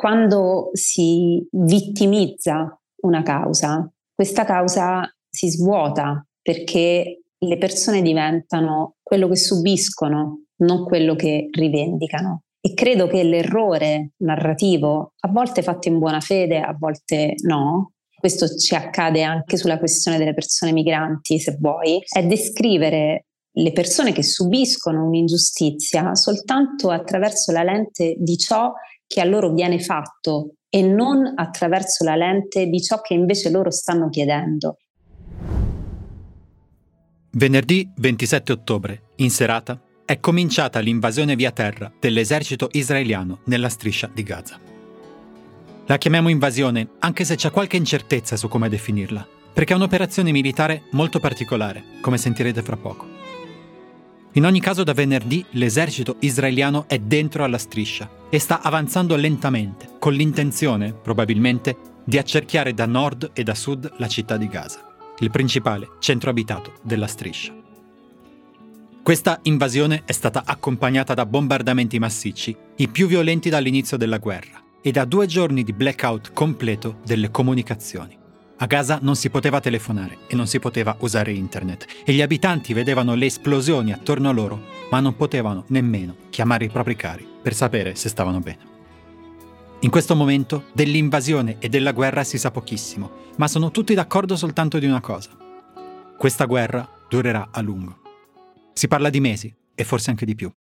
quando si vittimizza una causa, questa causa si svuota perché le persone diventano quello che subiscono, non quello che rivendicano. E credo che l'errore narrativo, a volte fatto in buona fede, a volte no, questo ci accade anche sulla questione delle persone migranti, se vuoi, è descrivere le persone che subiscono un'ingiustizia soltanto attraverso la lente di ciò che a loro viene fatto e non attraverso la lente di ciò che invece loro stanno chiedendo. Venerdì 27 ottobre, in serata, è cominciata l'invasione via terra dell'esercito israeliano nella striscia di Gaza. La chiamiamo invasione, anche se c'è qualche incertezza su come definirla, perché è un'operazione militare molto particolare, come sentirete fra poco. In ogni caso da venerdì l'esercito israeliano è dentro alla striscia e sta avanzando lentamente, con l'intenzione, probabilmente, di accerchiare da nord e da sud la città di Gaza, il principale centro abitato della striscia. Questa invasione è stata accompagnata da bombardamenti massicci, i più violenti dall'inizio della guerra, e da due giorni di blackout completo delle comunicazioni. A Gaza non si poteva telefonare e non si poteva usare internet e gli abitanti vedevano le esplosioni attorno a loro, ma non potevano nemmeno chiamare i propri cari per sapere se stavano bene. In questo momento dell'invasione e della guerra si sa pochissimo, ma sono tutti d'accordo soltanto di una cosa. Questa guerra durerà a lungo. Si parla di mesi e forse anche di più.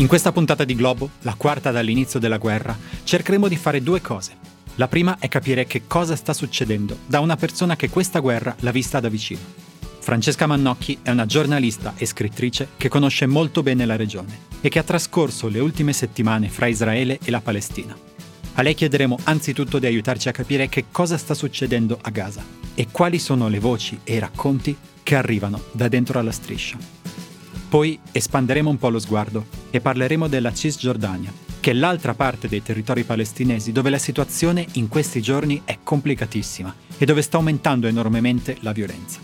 In questa puntata di Globo, la quarta dall'inizio della guerra, cercheremo di fare due cose. La prima è capire che cosa sta succedendo da una persona che questa guerra l'ha vista da vicino. Francesca Mannocchi è una giornalista e scrittrice che conosce molto bene la regione e che ha trascorso le ultime settimane fra Israele e la Palestina. A lei chiederemo anzitutto di aiutarci a capire che cosa sta succedendo a Gaza e quali sono le voci e i racconti che arrivano da dentro alla striscia. Poi espanderemo un po' lo sguardo e parleremo della Cisgiordania, che è l'altra parte dei territori palestinesi dove la situazione in questi giorni è complicatissima e dove sta aumentando enormemente la violenza.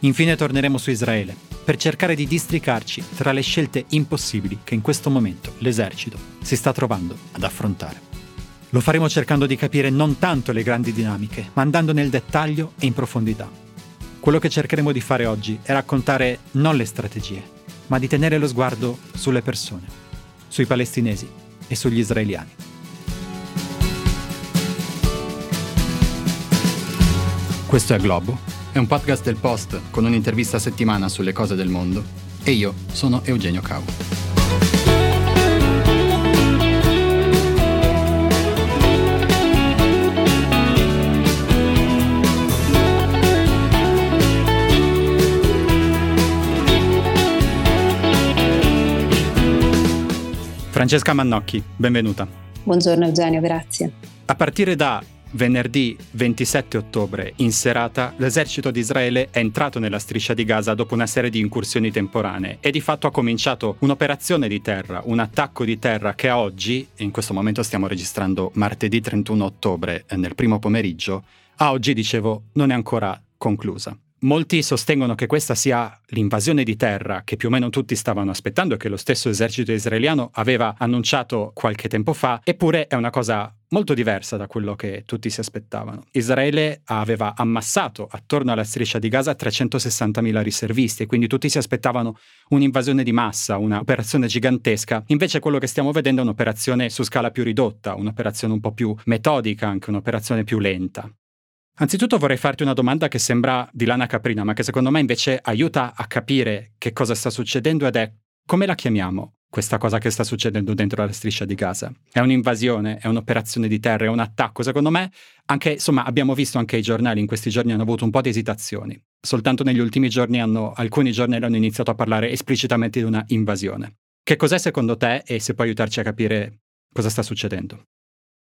Infine torneremo su Israele per cercare di districarci tra le scelte impossibili che in questo momento l'esercito si sta trovando ad affrontare. Lo faremo cercando di capire non tanto le grandi dinamiche, ma andando nel dettaglio e in profondità. Quello che cercheremo di fare oggi è raccontare non le strategie, ma di tenere lo sguardo sulle persone, sui palestinesi e sugli israeliani. Questo è Globo, è un podcast del Post con un'intervista a settimana sulle cose del mondo e io sono Eugenio Cau. Francesca Mannocchi, benvenuta. Buongiorno Eugenio, grazie. A partire da venerdì 27 ottobre, in serata, l'esercito di Israele è entrato nella striscia di Gaza dopo una serie di incursioni temporanee e di fatto ha cominciato un'operazione di terra, un attacco di terra che a oggi, in questo momento stiamo registrando martedì 31 ottobre, eh, nel primo pomeriggio, a oggi dicevo non è ancora conclusa. Molti sostengono che questa sia l'invasione di terra che più o meno tutti stavano aspettando e che lo stesso esercito israeliano aveva annunciato qualche tempo fa, eppure è una cosa molto diversa da quello che tutti si aspettavano. Israele aveva ammassato attorno alla striscia di Gaza 360.000 riservisti e quindi tutti si aspettavano un'invasione di massa, un'operazione gigantesca. Invece quello che stiamo vedendo è un'operazione su scala più ridotta, un'operazione un po' più metodica, anche un'operazione più lenta. Anzitutto vorrei farti una domanda che sembra di lana caprina, ma che secondo me invece aiuta a capire che cosa sta succedendo ed è come la chiamiamo questa cosa che sta succedendo dentro la striscia di Gaza. È un'invasione, è un'operazione di terra, è un attacco. Secondo me, anche, insomma, abbiamo visto anche i giornali in questi giorni hanno avuto un po' di esitazioni. Soltanto negli ultimi giorni hanno, alcuni giornali hanno iniziato a parlare esplicitamente di una invasione. Che cos'è secondo te e se puoi aiutarci a capire cosa sta succedendo?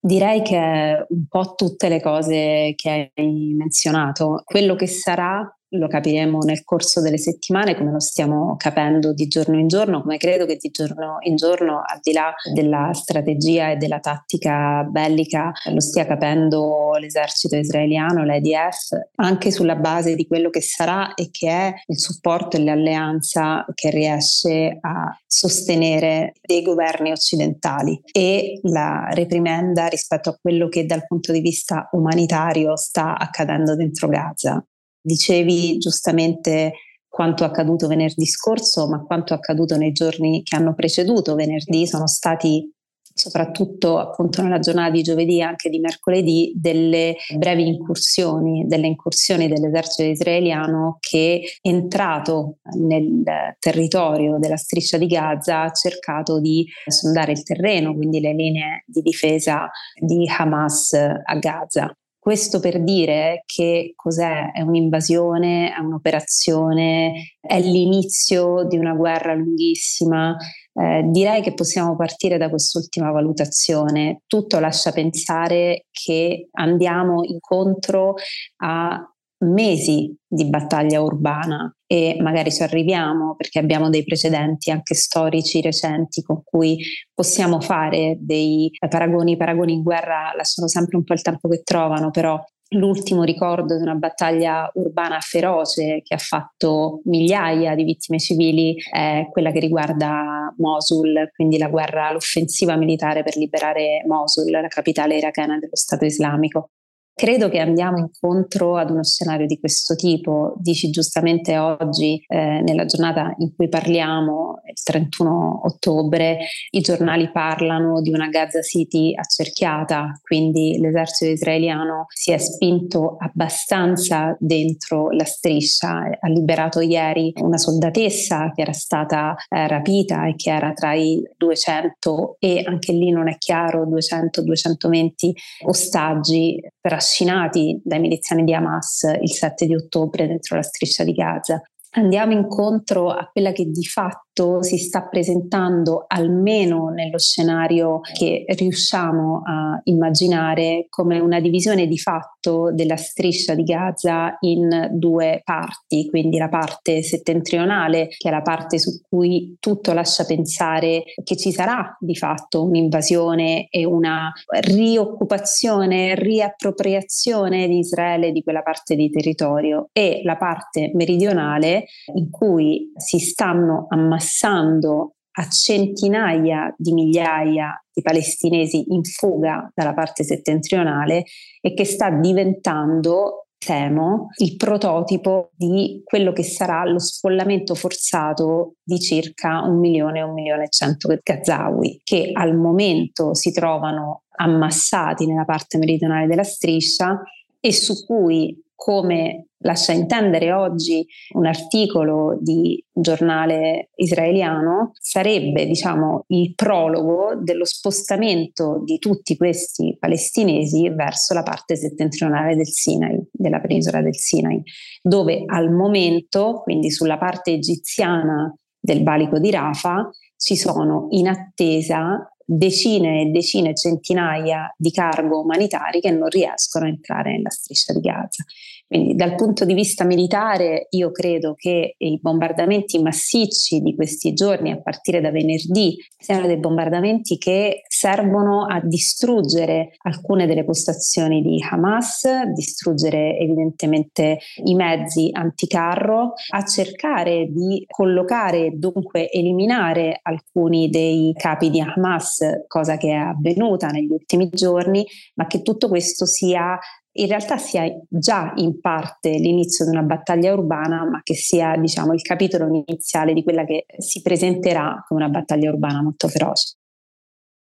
Direi che un po' tutte le cose che hai menzionato, quello che sarà lo capiremo nel corso delle settimane come lo stiamo capendo di giorno in giorno, come credo che di giorno in giorno, al di là della strategia e della tattica bellica, lo stia capendo l'esercito israeliano, l'EDF, anche sulla base di quello che sarà e che è il supporto e l'alleanza che riesce a sostenere dei governi occidentali e la reprimenda rispetto a quello che dal punto di vista umanitario sta accadendo dentro Gaza. Dicevi giustamente quanto accaduto venerdì scorso, ma quanto accaduto nei giorni che hanno preceduto venerdì sono stati soprattutto appunto nella giornata di giovedì e anche di mercoledì delle brevi incursioni, delle incursioni dell'esercito israeliano che entrato nel territorio della striscia di Gaza ha cercato di sondare il terreno, quindi le linee di difesa di Hamas a Gaza. Questo per dire che cos'è? È un'invasione, è un'operazione, è l'inizio di una guerra lunghissima. Eh, direi che possiamo partire da quest'ultima valutazione. Tutto lascia pensare che andiamo incontro a mesi di battaglia urbana e magari ci arriviamo perché abbiamo dei precedenti anche storici recenti con cui possiamo fare dei paragoni. I paragoni in guerra lasciano sempre un po' il tempo che trovano, però l'ultimo ricordo di una battaglia urbana feroce che ha fatto migliaia di vittime civili è quella che riguarda Mosul, quindi la guerra, l'offensiva militare per liberare Mosul, la capitale irachena dello Stato islamico. Credo che andiamo incontro ad uno scenario di questo tipo. Dici giustamente oggi, eh, nella giornata in cui parliamo, il 31 ottobre, i giornali parlano di una Gaza City accerchiata, quindi l'esercito israeliano si è spinto abbastanza dentro la striscia, ha liberato ieri una soldatessa che era stata eh, rapita e che era tra i 200 e anche lì non è chiaro 200-220 ostaggi per trascinati dai miliziani di Hamas il 7 di ottobre dentro la striscia di Gaza. Andiamo incontro a quella che di fatto si sta presentando almeno nello scenario che riusciamo a immaginare come una divisione di fatto della striscia di Gaza in due parti, quindi la parte settentrionale che è la parte su cui tutto lascia pensare che ci sarà di fatto un'invasione e una rioccupazione, riappropriazione di Israele di quella parte di territorio e la parte meridionale in cui si stanno ammassando a centinaia di migliaia di palestinesi in fuga dalla parte settentrionale e che sta diventando temo, il prototipo di quello che sarà lo spollamento forzato di circa un milione, un milione e cento gazawi, che al momento si trovano ammassati nella parte meridionale della striscia e su cui come lascia intendere oggi un articolo di giornale israeliano, sarebbe diciamo, il prologo dello spostamento di tutti questi palestinesi verso la parte settentrionale del Sinai, della penisola del Sinai, dove al momento, quindi sulla parte egiziana del valico di Rafa, ci sono in attesa decine e decine, centinaia di cargo umanitari che non riescono a entrare nella striscia di Gaza. Quindi dal punto di vista militare io credo che i bombardamenti massicci di questi giorni, a partire da venerdì, siano dei bombardamenti che servono a distruggere alcune delle postazioni di Hamas, distruggere evidentemente i mezzi anticarro, a cercare di collocare e dunque eliminare alcuni dei capi di Hamas, cosa che è avvenuta negli ultimi giorni, ma che tutto questo sia in realtà sia già in parte l'inizio di una battaglia urbana, ma che sia diciamo, il capitolo iniziale di quella che si presenterà come una battaglia urbana molto feroce.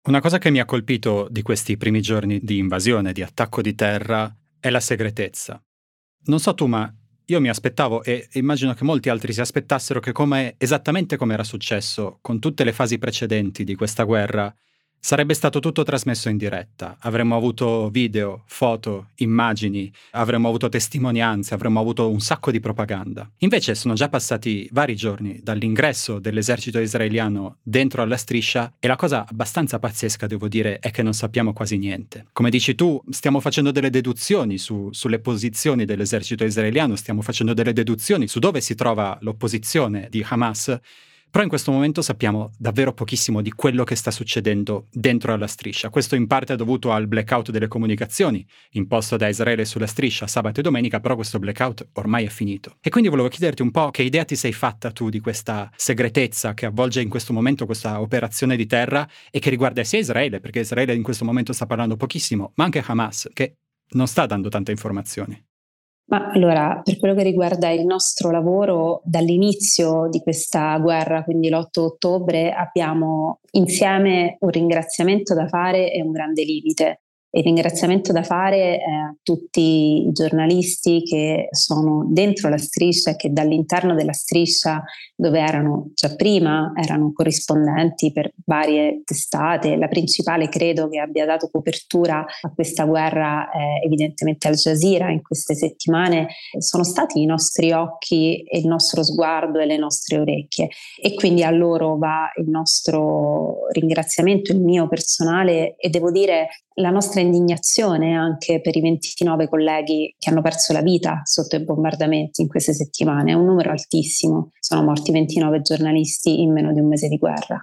Una cosa che mi ha colpito di questi primi giorni di invasione, di attacco di terra, è la segretezza. Non so tu, ma io mi aspettavo e immagino che molti altri si aspettassero che come, esattamente come era successo con tutte le fasi precedenti di questa guerra, Sarebbe stato tutto trasmesso in diretta, avremmo avuto video, foto, immagini, avremmo avuto testimonianze, avremmo avuto un sacco di propaganda. Invece sono già passati vari giorni dall'ingresso dell'esercito israeliano dentro alla striscia e la cosa abbastanza pazzesca, devo dire, è che non sappiamo quasi niente. Come dici tu, stiamo facendo delle deduzioni su, sulle posizioni dell'esercito israeliano, stiamo facendo delle deduzioni su dove si trova l'opposizione di Hamas però in questo momento sappiamo davvero pochissimo di quello che sta succedendo dentro alla striscia. Questo in parte è dovuto al blackout delle comunicazioni imposto da Israele sulla striscia sabato e domenica, però questo blackout ormai è finito. E quindi volevo chiederti un po' che idea ti sei fatta tu di questa segretezza che avvolge in questo momento questa operazione di terra e che riguarda sia Israele, perché Israele in questo momento sta parlando pochissimo, ma anche Hamas, che non sta dando tante informazioni. Ma allora, per quello che riguarda il nostro lavoro, dall'inizio di questa guerra, quindi l'8 ottobre, abbiamo insieme un ringraziamento da fare e un grande limite e ringraziamento da fare a tutti i giornalisti che sono dentro la striscia e che dall'interno della striscia, dove erano già prima, erano corrispondenti per varie testate. La principale credo che abbia dato copertura a questa guerra è evidentemente Al Jazeera in queste settimane. Sono stati i nostri occhi e il nostro sguardo e le nostre orecchie e quindi a loro va il nostro ringraziamento, il mio personale e devo dire la nostra indignazione anche per i 29 colleghi che hanno perso la vita sotto i bombardamenti in queste settimane, è un numero altissimo, sono morti 29 giornalisti in meno di un mese di guerra.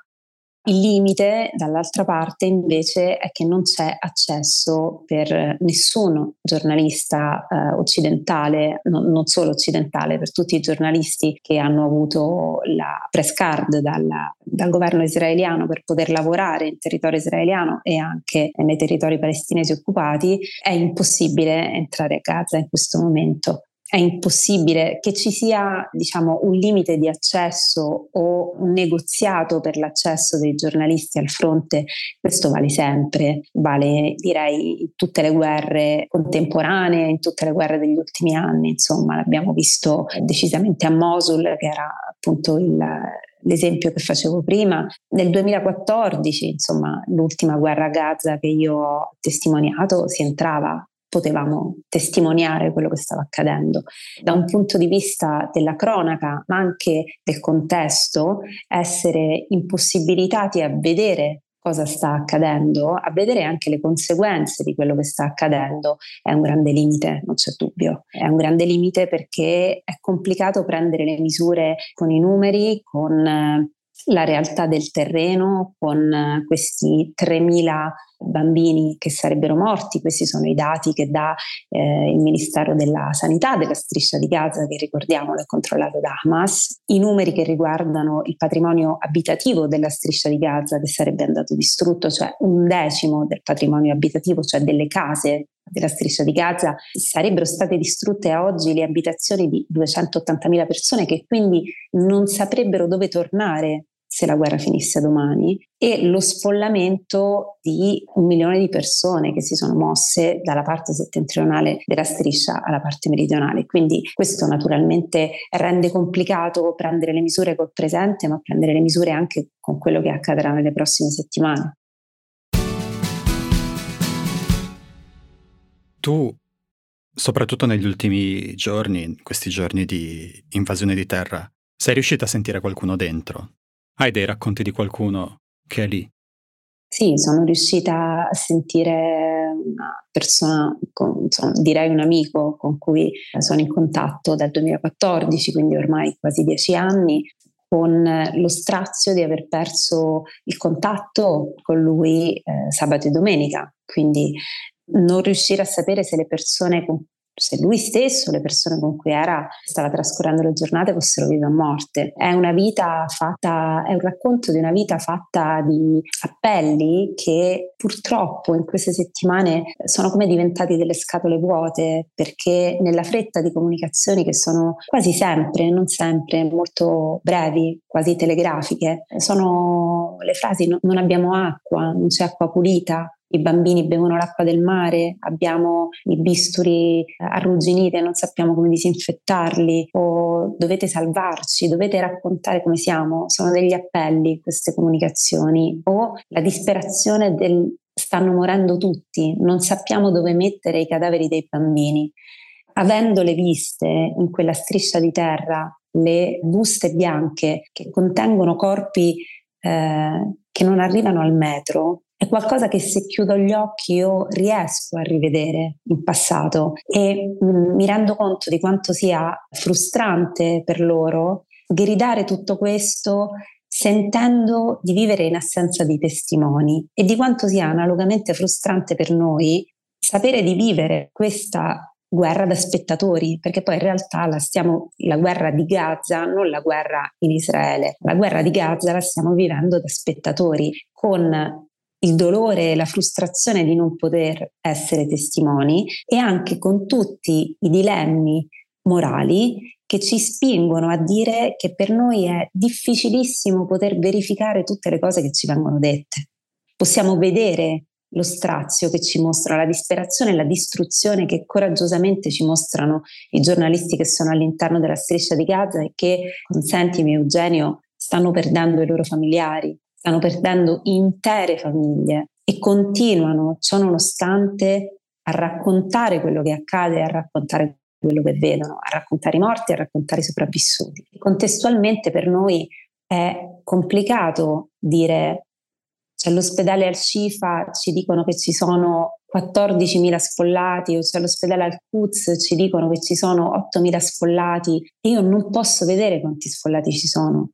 Il limite, dall'altra parte, invece, è che non c'è accesso per nessun giornalista eh, occidentale, no, non solo occidentale, per tutti i giornalisti che hanno avuto la press card dal, dal governo israeliano per poter lavorare in territorio israeliano e anche nei territori palestinesi occupati, è impossibile entrare a Gaza in questo momento è impossibile che ci sia diciamo, un limite di accesso o un negoziato per l'accesso dei giornalisti al fronte, questo vale sempre, vale direi in tutte le guerre contemporanee, in tutte le guerre degli ultimi anni, insomma l'abbiamo visto decisamente a Mosul che era appunto il, l'esempio che facevo prima, nel 2014, insomma, l'ultima guerra a Gaza che io ho testimoniato, si entrava potevamo testimoniare quello che stava accadendo. Da un punto di vista della cronaca, ma anche del contesto, essere impossibilitati a vedere cosa sta accadendo, a vedere anche le conseguenze di quello che sta accadendo, è un grande limite, non c'è dubbio. È un grande limite perché è complicato prendere le misure con i numeri, con eh, la realtà del terreno, con eh, questi 3.000 bambini che sarebbero morti, questi sono i dati che dà eh, il Ministero della Sanità della striscia di Gaza che ricordiamo è controllato da Hamas, i numeri che riguardano il patrimonio abitativo della striscia di Gaza che sarebbe andato distrutto, cioè un decimo del patrimonio abitativo, cioè delle case della striscia di Gaza, sarebbero state distrutte a oggi le abitazioni di 280.000 persone che quindi non saprebbero dove tornare se la guerra finisse domani e lo sfollamento di un milione di persone che si sono mosse dalla parte settentrionale della striscia alla parte meridionale. Quindi questo naturalmente rende complicato prendere le misure col presente, ma prendere le misure anche con quello che accadrà nelle prossime settimane. Tu, soprattutto negli ultimi giorni, questi giorni di invasione di terra, sei riuscita a sentire qualcuno dentro? Hai dei racconti di qualcuno che è lì? Sì, sono riuscita a sentire una persona, con, insomma, direi un amico con cui sono in contatto dal 2014, quindi ormai quasi dieci anni, con lo strazio di aver perso il contatto con lui eh, sabato e domenica, quindi non riuscire a sapere se le persone con se lui stesso, le persone con cui era, stava trascorrendo le giornate fossero vive o morte. È una vita fatta, è un racconto di una vita fatta di appelli che purtroppo in queste settimane sono come diventati delle scatole vuote perché nella fretta di comunicazioni che sono quasi sempre, non sempre, molto brevi, quasi telegrafiche, sono le frasi non abbiamo acqua, non c'è acqua pulita, i bambini bevono l'acqua del mare, abbiamo i bisturi eh, arrugginiti e non sappiamo come disinfettarli o dovete salvarci, dovete raccontare come siamo, sono degli appelli queste comunicazioni o la disperazione del stanno morendo tutti, non sappiamo dove mettere i cadaveri dei bambini. Avendole viste in quella striscia di terra le buste bianche che contengono corpi eh, che non arrivano al metro, è qualcosa che se chiudo gli occhi io riesco a rivedere in passato e mm, mi rendo conto di quanto sia frustrante per loro gridare tutto questo sentendo di vivere in assenza di testimoni e di quanto sia analogamente frustrante per noi sapere di vivere questa guerra da spettatori, perché poi in realtà la, stiamo, la guerra di Gaza, non la guerra in Israele, la guerra di Gaza la stiamo vivendo da spettatori, con il dolore e la frustrazione di non poter essere testimoni e anche con tutti i dilemmi morali che ci spingono a dire che per noi è difficilissimo poter verificare tutte le cose che ci vengono dette. Possiamo vedere lo strazio che ci mostra, la disperazione e la distruzione che coraggiosamente ci mostrano i giornalisti che sono all'interno della striscia di Gaza e che, consentimi Eugenio, stanno perdendo i loro familiari, stanno perdendo intere famiglie e continuano, ciò nonostante, a raccontare quello che accade, a raccontare quello che vedono, a raccontare i morti, a raccontare i sopravvissuti. Contestualmente per noi è complicato dire c'è l'ospedale al Cifa, ci dicono che ci sono 14.000 sfollati o c'è l'ospedale al Quds, ci dicono che ci sono 8.000 sfollati e io non posso vedere quanti sfollati ci sono.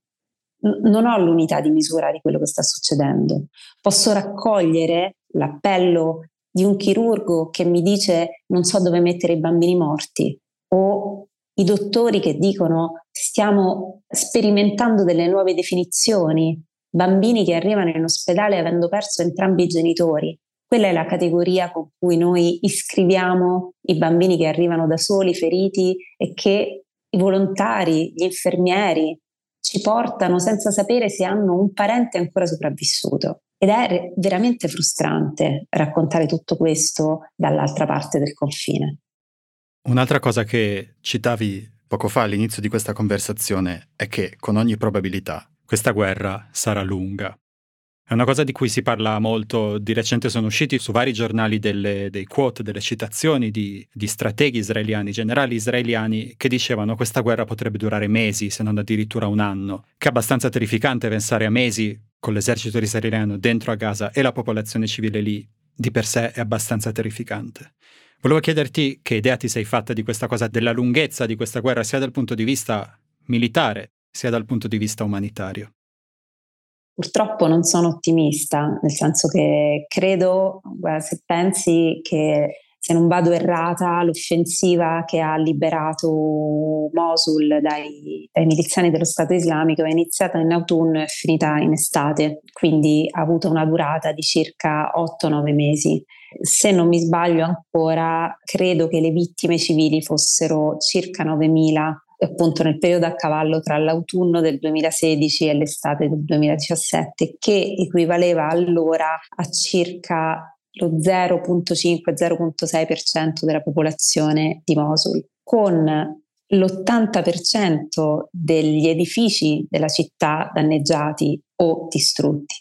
Non ho l'unità di misura di quello che sta succedendo. Posso raccogliere l'appello di un chirurgo che mi dice non so dove mettere i bambini morti o i dottori che dicono stiamo sperimentando delle nuove definizioni bambini che arrivano in ospedale avendo perso entrambi i genitori. Quella è la categoria con cui noi iscriviamo i bambini che arrivano da soli, feriti e che i volontari, gli infermieri ci portano senza sapere se hanno un parente ancora sopravvissuto. Ed è veramente frustrante raccontare tutto questo dall'altra parte del confine. Un'altra cosa che citavi poco fa all'inizio di questa conversazione è che con ogni probabilità questa guerra sarà lunga. È una cosa di cui si parla molto, di recente sono usciti su vari giornali delle, dei quote, delle citazioni di, di strateghi israeliani, generali israeliani, che dicevano questa guerra potrebbe durare mesi, se non addirittura un anno, che è abbastanza terrificante pensare a mesi con l'esercito israeliano dentro a Gaza e la popolazione civile lì, di per sé è abbastanza terrificante. Volevo chiederti che idea ti sei fatta di questa cosa, della lunghezza di questa guerra, sia dal punto di vista militare, sia dal punto di vista umanitario? Purtroppo non sono ottimista, nel senso che credo, se pensi che se non vado errata, l'offensiva che ha liberato Mosul dai, dai, miliziani dello Stato islamico è iniziata in autunno e è finita in estate, quindi ha avuto una durata di circa 8-9 mesi. Se non mi sbaglio ancora, credo che le vittime civili fossero circa 9.000 appunto nel periodo a cavallo tra l'autunno del 2016 e l'estate del 2017, che equivaleva allora a circa lo 0.5-0.6% della popolazione di Mosul, con l'80% degli edifici della città danneggiati o distrutti.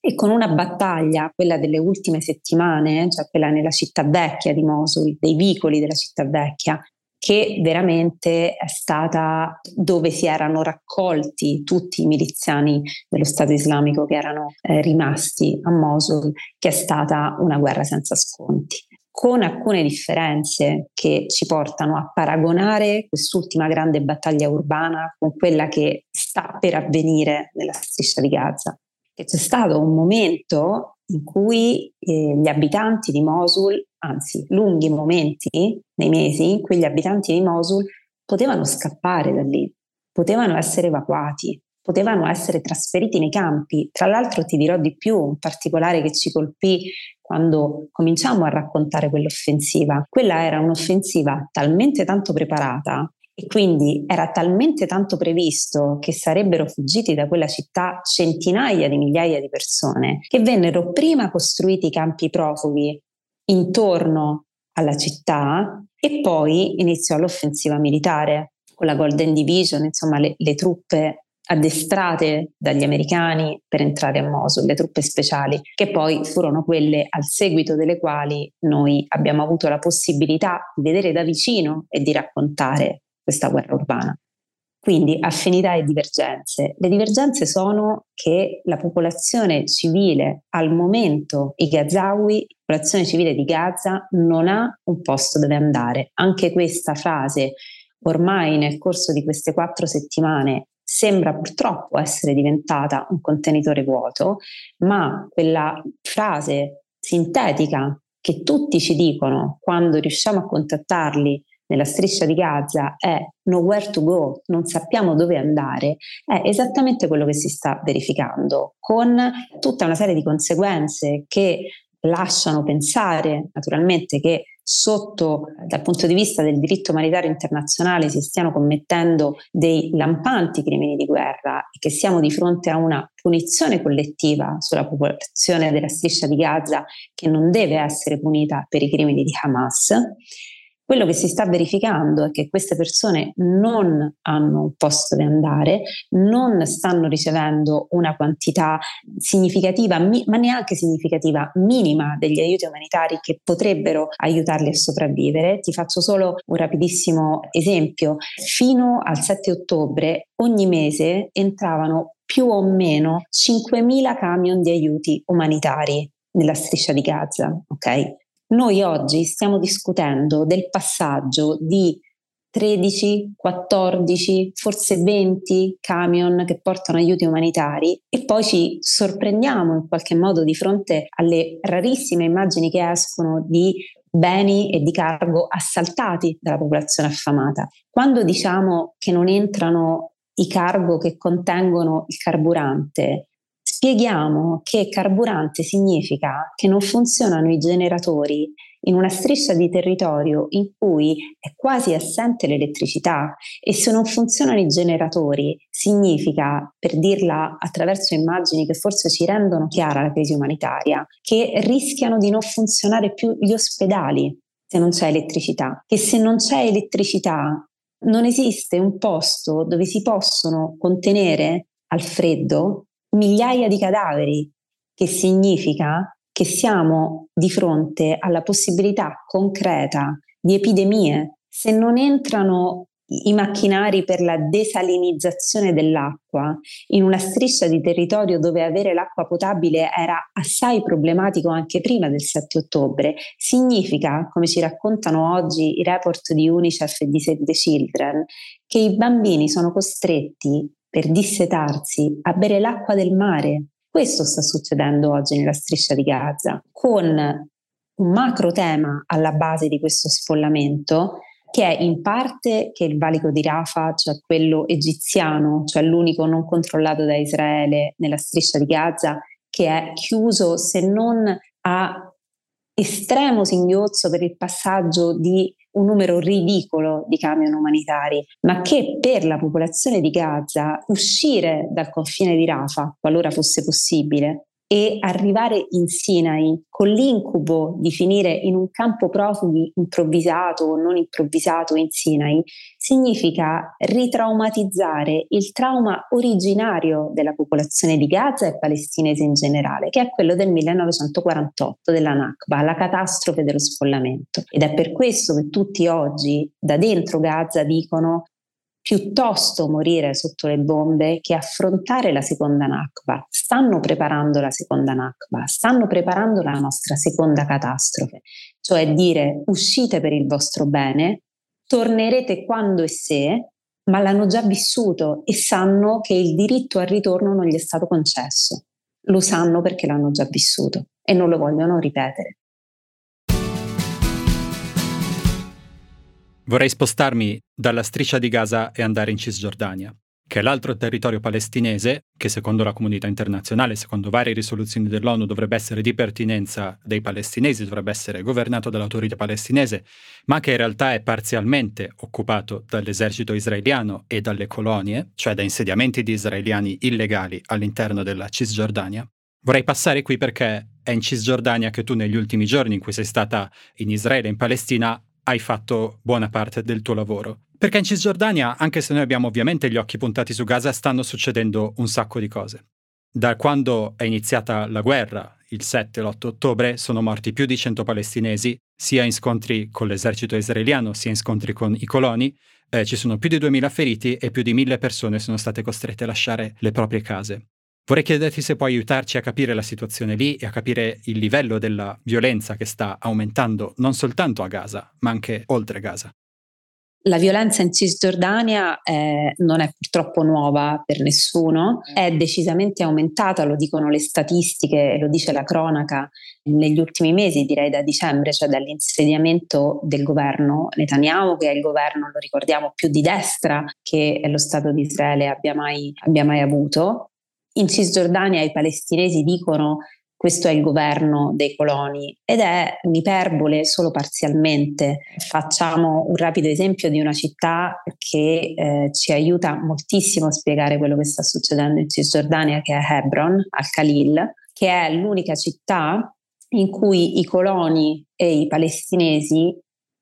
E con una battaglia, quella delle ultime settimane, cioè quella nella città vecchia di Mosul, dei vicoli della città vecchia, che veramente è stata dove si erano raccolti tutti i miliziani dello Stato islamico che erano eh, rimasti a Mosul, che è stata una guerra senza sconti con alcune differenze che ci portano a paragonare quest'ultima grande battaglia urbana con quella che sta per avvenire nella striscia di Gaza. Che c'è stato un momento in cui eh, gli abitanti di Mosul anzi lunghi momenti nei mesi in cui gli abitanti di Mosul potevano scappare da lì, potevano essere evacuati, potevano essere trasferiti nei campi. Tra l'altro ti dirò di più, un particolare che ci colpì quando cominciamo a raccontare quell'offensiva. Quella era un'offensiva talmente tanto preparata e quindi era talmente tanto previsto che sarebbero fuggiti da quella città centinaia di migliaia di persone che vennero prima costruiti campi profughi intorno alla città e poi iniziò l'offensiva militare con la Golden Division, insomma le, le truppe addestrate dagli americani per entrare a Mosul, le truppe speciali, che poi furono quelle al seguito delle quali noi abbiamo avuto la possibilità di vedere da vicino e di raccontare questa guerra urbana. Quindi affinità e divergenze. Le divergenze sono che la popolazione civile al momento, i Gazawi, la popolazione civile di Gaza non ha un posto dove andare. Anche questa frase ormai nel corso di queste quattro settimane sembra purtroppo essere diventata un contenitore vuoto, ma quella frase sintetica che tutti ci dicono quando riusciamo a contattarli nella striscia di Gaza è nowhere to go, non sappiamo dove andare, è esattamente quello che si sta verificando, con tutta una serie di conseguenze che lasciano pensare naturalmente che sotto dal punto di vista del diritto umanitario internazionale si stiano commettendo dei lampanti crimini di guerra e che siamo di fronte a una punizione collettiva sulla popolazione della striscia di Gaza che non deve essere punita per i crimini di Hamas quello che si sta verificando è che queste persone non hanno un posto dove andare, non stanno ricevendo una quantità significativa, ma neanche significativa, minima degli aiuti umanitari che potrebbero aiutarli a sopravvivere. Ti faccio solo un rapidissimo esempio. Fino al 7 ottobre ogni mese entravano più o meno 5.000 camion di aiuti umanitari nella striscia di Gaza, ok? Noi oggi stiamo discutendo del passaggio di 13, 14, forse 20 camion che portano aiuti umanitari e poi ci sorprendiamo in qualche modo di fronte alle rarissime immagini che escono di beni e di cargo assaltati dalla popolazione affamata. Quando diciamo che non entrano i cargo che contengono il carburante, spieghiamo che carburante significa che non funzionano i generatori in una striscia di territorio in cui è quasi assente l'elettricità e se non funzionano i generatori significa, per dirla attraverso immagini che forse ci rendono chiara la crisi umanitaria, che rischiano di non funzionare più gli ospedali se non c'è elettricità, che se non c'è elettricità non esiste un posto dove si possono contenere al freddo migliaia di cadaveri, che significa che siamo di fronte alla possibilità concreta di epidemie. Se non entrano i macchinari per la desalinizzazione dell'acqua in una striscia di territorio dove avere l'acqua potabile era assai problematico anche prima del 7 ottobre, significa, come ci raccontano oggi i report di UNICEF e di Save the Children, che i bambini sono costretti per dissetarsi a bere l'acqua del mare. Questo sta succedendo oggi nella striscia di Gaza, con un macro tema alla base di questo sfollamento che è in parte che il valico di Rafah, cioè quello egiziano, cioè l'unico non controllato da Israele nella striscia di Gaza, che è chiuso se non a estremo singhiozzo per il passaggio di un numero ridicolo di camion umanitari, ma che per la popolazione di Gaza uscire dal confine di Rafah, qualora fosse possibile, e arrivare in Sinai con l'incubo di finire in un campo profughi improvvisato o non improvvisato in Sinai significa ritraumatizzare il trauma originario della popolazione di Gaza e palestinese in generale, che è quello del 1948 della Nakba, la catastrofe dello sfollamento. Ed è per questo che tutti oggi da dentro Gaza dicono piuttosto morire sotto le bombe che affrontare la seconda Nakba. Stanno preparando la seconda Nakba, stanno preparando la nostra seconda catastrofe, cioè dire uscite per il vostro bene, tornerete quando e se, ma l'hanno già vissuto e sanno che il diritto al ritorno non gli è stato concesso. Lo sanno perché l'hanno già vissuto e non lo vogliono ripetere. Vorrei spostarmi dalla striscia di Gaza e andare in Cisgiordania. che è l'altro territorio palestinese, che secondo la comunità internazionale, secondo varie risoluzioni dell'ONU, dovrebbe essere di pertinenza dei palestinesi, dovrebbe essere governato dall'autorità palestinese, ma che in realtà è parzialmente occupato dall'esercito israeliano e dalle colonie, cioè da insediamenti di israeliani illegali all'interno della Cisgiordania. Vorrei passare qui perché è in Cisgiordania che tu negli ultimi giorni in cui sei stata in Israele e in Palestina hai fatto buona parte del tuo lavoro. Perché in Cisgiordania, anche se noi abbiamo ovviamente gli occhi puntati su Gaza, stanno succedendo un sacco di cose. Da quando è iniziata la guerra, il 7 e l'8 ottobre, sono morti più di 100 palestinesi, sia in scontri con l'esercito israeliano, sia in scontri con i coloni. Eh, ci sono più di 2000 feriti e più di 1000 persone sono state costrette a lasciare le proprie case. Vorrei chiederti se puoi aiutarci a capire la situazione lì e a capire il livello della violenza che sta aumentando non soltanto a Gaza, ma anche oltre Gaza. La violenza in Cisgiordania eh, non è purtroppo nuova per nessuno, è decisamente aumentata, lo dicono le statistiche, lo dice la cronaca, negli ultimi mesi, direi da dicembre, cioè dall'insediamento del governo Netanyahu, che è il governo, lo ricordiamo, più di destra che lo Stato di Israele abbia mai, abbia mai avuto. In Cisgiordania i palestinesi dicono questo è il governo dei coloni ed è un'iperbole solo parzialmente. Facciamo un rapido esempio di una città che eh, ci aiuta moltissimo a spiegare quello che sta succedendo in Cisgiordania, che è Hebron, al-Khalil, che è l'unica città in cui i coloni e i palestinesi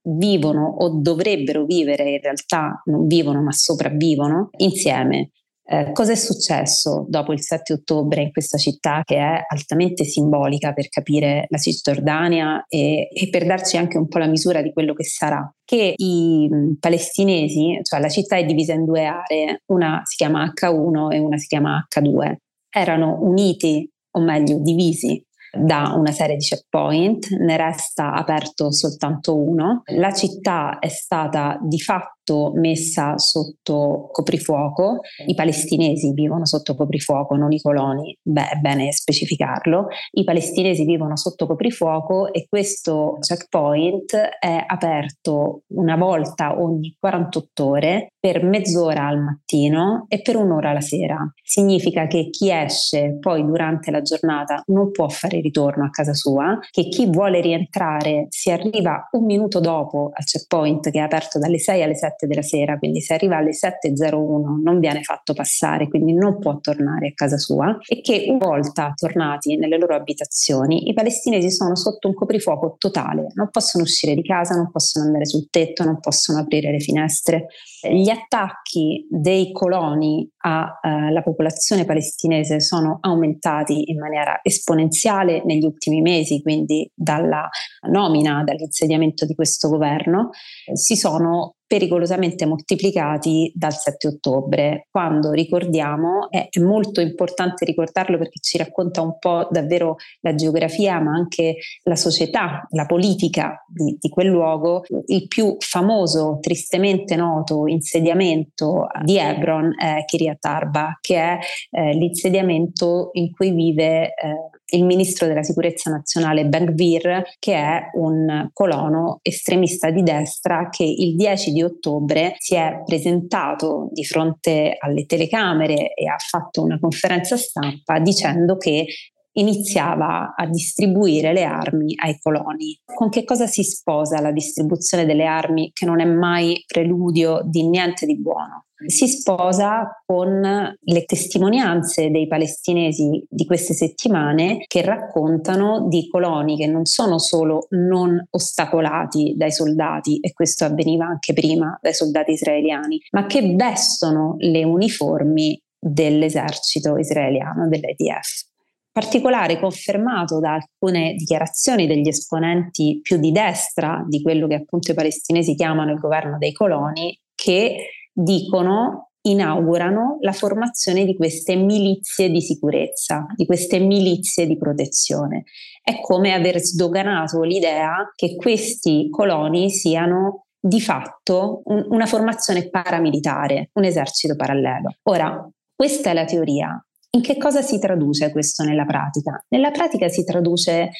vivono o dovrebbero vivere, in realtà non vivono ma sopravvivono insieme. Eh, cosa è successo dopo il 7 ottobre in questa città che è altamente simbolica per capire la Cisgiordania e, e per darci anche un po' la misura di quello che sarà? Che i palestinesi, cioè la città è divisa in due aree, una si chiama H1 e una si chiama H2, erano uniti o meglio divisi da una serie di checkpoint, ne resta aperto soltanto uno. La città è stata di fatto messa sotto coprifuoco, i palestinesi vivono sotto coprifuoco, non i coloni, beh è bene specificarlo, i palestinesi vivono sotto coprifuoco e questo checkpoint è aperto una volta ogni 48 ore per mezz'ora al mattino e per un'ora la sera. Significa che chi esce poi durante la giornata non può fare ritorno a casa sua, che chi vuole rientrare si arriva un minuto dopo al checkpoint che è aperto dalle 6 alle 7 della sera, quindi se arriva alle 7.01 non viene fatto passare, quindi non può tornare a casa sua e che una volta tornati nelle loro abitazioni i palestinesi sono sotto un coprifuoco totale, non possono uscire di casa, non possono andare sul tetto, non possono aprire le finestre. Gli attacchi dei coloni alla eh, popolazione palestinese sono aumentati in maniera esponenziale negli ultimi mesi, quindi dalla nomina, dall'insediamento di questo governo, si sono pericolosamente moltiplicati dal 7 ottobre, quando ricordiamo, è molto importante ricordarlo perché ci racconta un po' davvero la geografia, ma anche la società, la politica di, di quel luogo, il più famoso, tristemente noto insediamento di Hebron è Kiryat Arba, che è eh, l'insediamento in cui vive eh, il ministro della sicurezza nazionale Ben Gvir, che è un colono estremista di destra che il 10 di ottobre si è presentato di fronte alle telecamere e ha fatto una conferenza stampa dicendo che iniziava a distribuire le armi ai coloni. Con che cosa si sposa la distribuzione delle armi che non è mai preludio di niente di buono? Si sposa con le testimonianze dei palestinesi di queste settimane che raccontano di coloni che non sono solo non ostacolati dai soldati, e questo avveniva anche prima dai soldati israeliani, ma che vestono le uniformi dell'esercito israeliano, dell'EDF particolare confermato da alcune dichiarazioni degli esponenti più di destra di quello che appunto i palestinesi chiamano il governo dei coloni, che dicono inaugurano la formazione di queste milizie di sicurezza, di queste milizie di protezione. È come aver sdoganato l'idea che questi coloni siano di fatto un, una formazione paramilitare, un esercito parallelo. Ora, questa è la teoria, in che cosa si traduce questo nella pratica? Nella pratica si traduce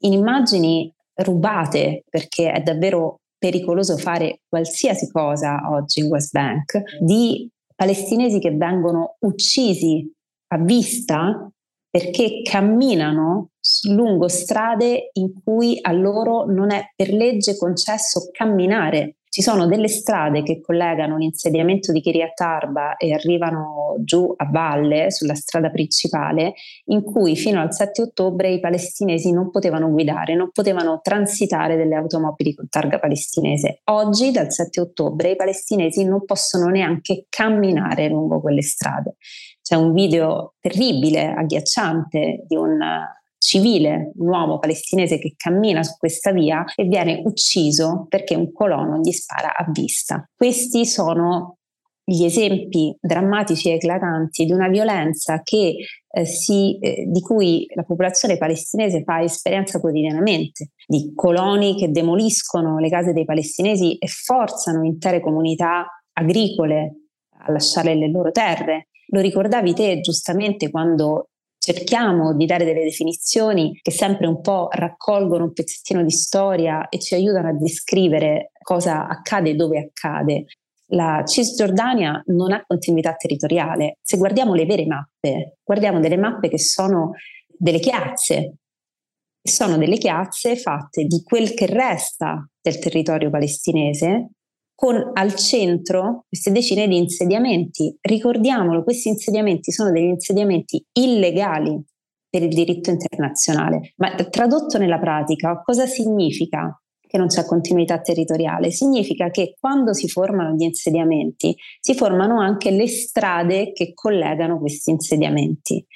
in immagini rubate, perché è davvero pericoloso fare qualsiasi cosa oggi in West Bank, di palestinesi che vengono uccisi a vista perché camminano lungo strade in cui a loro non è per legge concesso camminare. Ci sono delle strade che collegano l'insediamento di Kiryat Arba e arrivano giù a valle sulla strada principale, in cui fino al 7 ottobre i palestinesi non potevano guidare, non potevano transitare delle automobili con targa palestinese. Oggi, dal 7 ottobre, i palestinesi non possono neanche camminare lungo quelle strade. C'è un video terribile, agghiacciante, di un civile, un uomo palestinese che cammina su questa via e viene ucciso perché un colono gli spara a vista. Questi sono gli esempi drammatici e eclatanti di una violenza che, eh, si, eh, di cui la popolazione palestinese fa esperienza quotidianamente, di coloni che demoliscono le case dei palestinesi e forzano intere comunità agricole a lasciare le loro terre. Lo ricordavi te giustamente quando cerchiamo di dare delle definizioni che sempre un po' raccolgono un pezzettino di storia e ci aiutano a descrivere cosa accade e dove accade. La Cisgiordania non ha continuità territoriale. Se guardiamo le vere mappe, guardiamo delle mappe che sono delle chiazze, sono delle chiazze fatte di quel che resta del territorio palestinese con al centro queste decine di insediamenti. Ricordiamolo, questi insediamenti sono degli insediamenti illegali per il diritto internazionale, ma tradotto nella pratica cosa significa che non c'è continuità territoriale? Significa che quando si formano gli insediamenti si formano anche le strade che collegano questi insediamenti.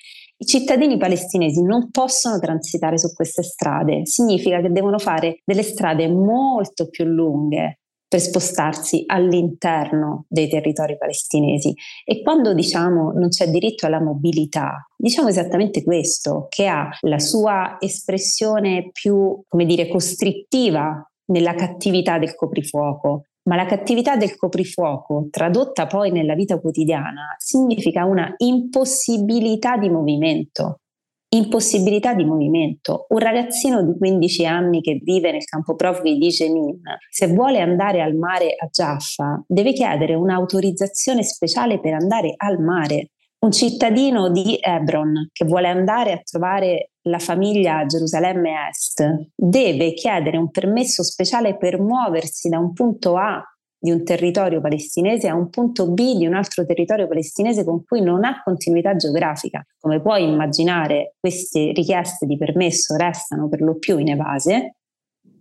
I cittadini palestinesi non possono transitare su queste strade, significa che devono fare delle strade molto più lunghe, per spostarsi all'interno dei territori palestinesi. E quando diciamo non c'è diritto alla mobilità, diciamo esattamente questo, che ha la sua espressione più, come dire, costrittiva nella cattività del coprifuoco. Ma la cattività del coprifuoco, tradotta poi nella vita quotidiana, significa una impossibilità di movimento impossibilità di movimento. Un ragazzino di 15 anni che vive nel campo profughi di Jenin, se vuole andare al mare a Jaffa, deve chiedere un'autorizzazione speciale per andare al mare. Un cittadino di Hebron che vuole andare a trovare la famiglia a Gerusalemme Est deve chiedere un permesso speciale per muoversi da un punto A di un territorio palestinese a un punto B di un altro territorio palestinese con cui non ha continuità geografica. Come puoi immaginare, queste richieste di permesso restano per lo più in evase,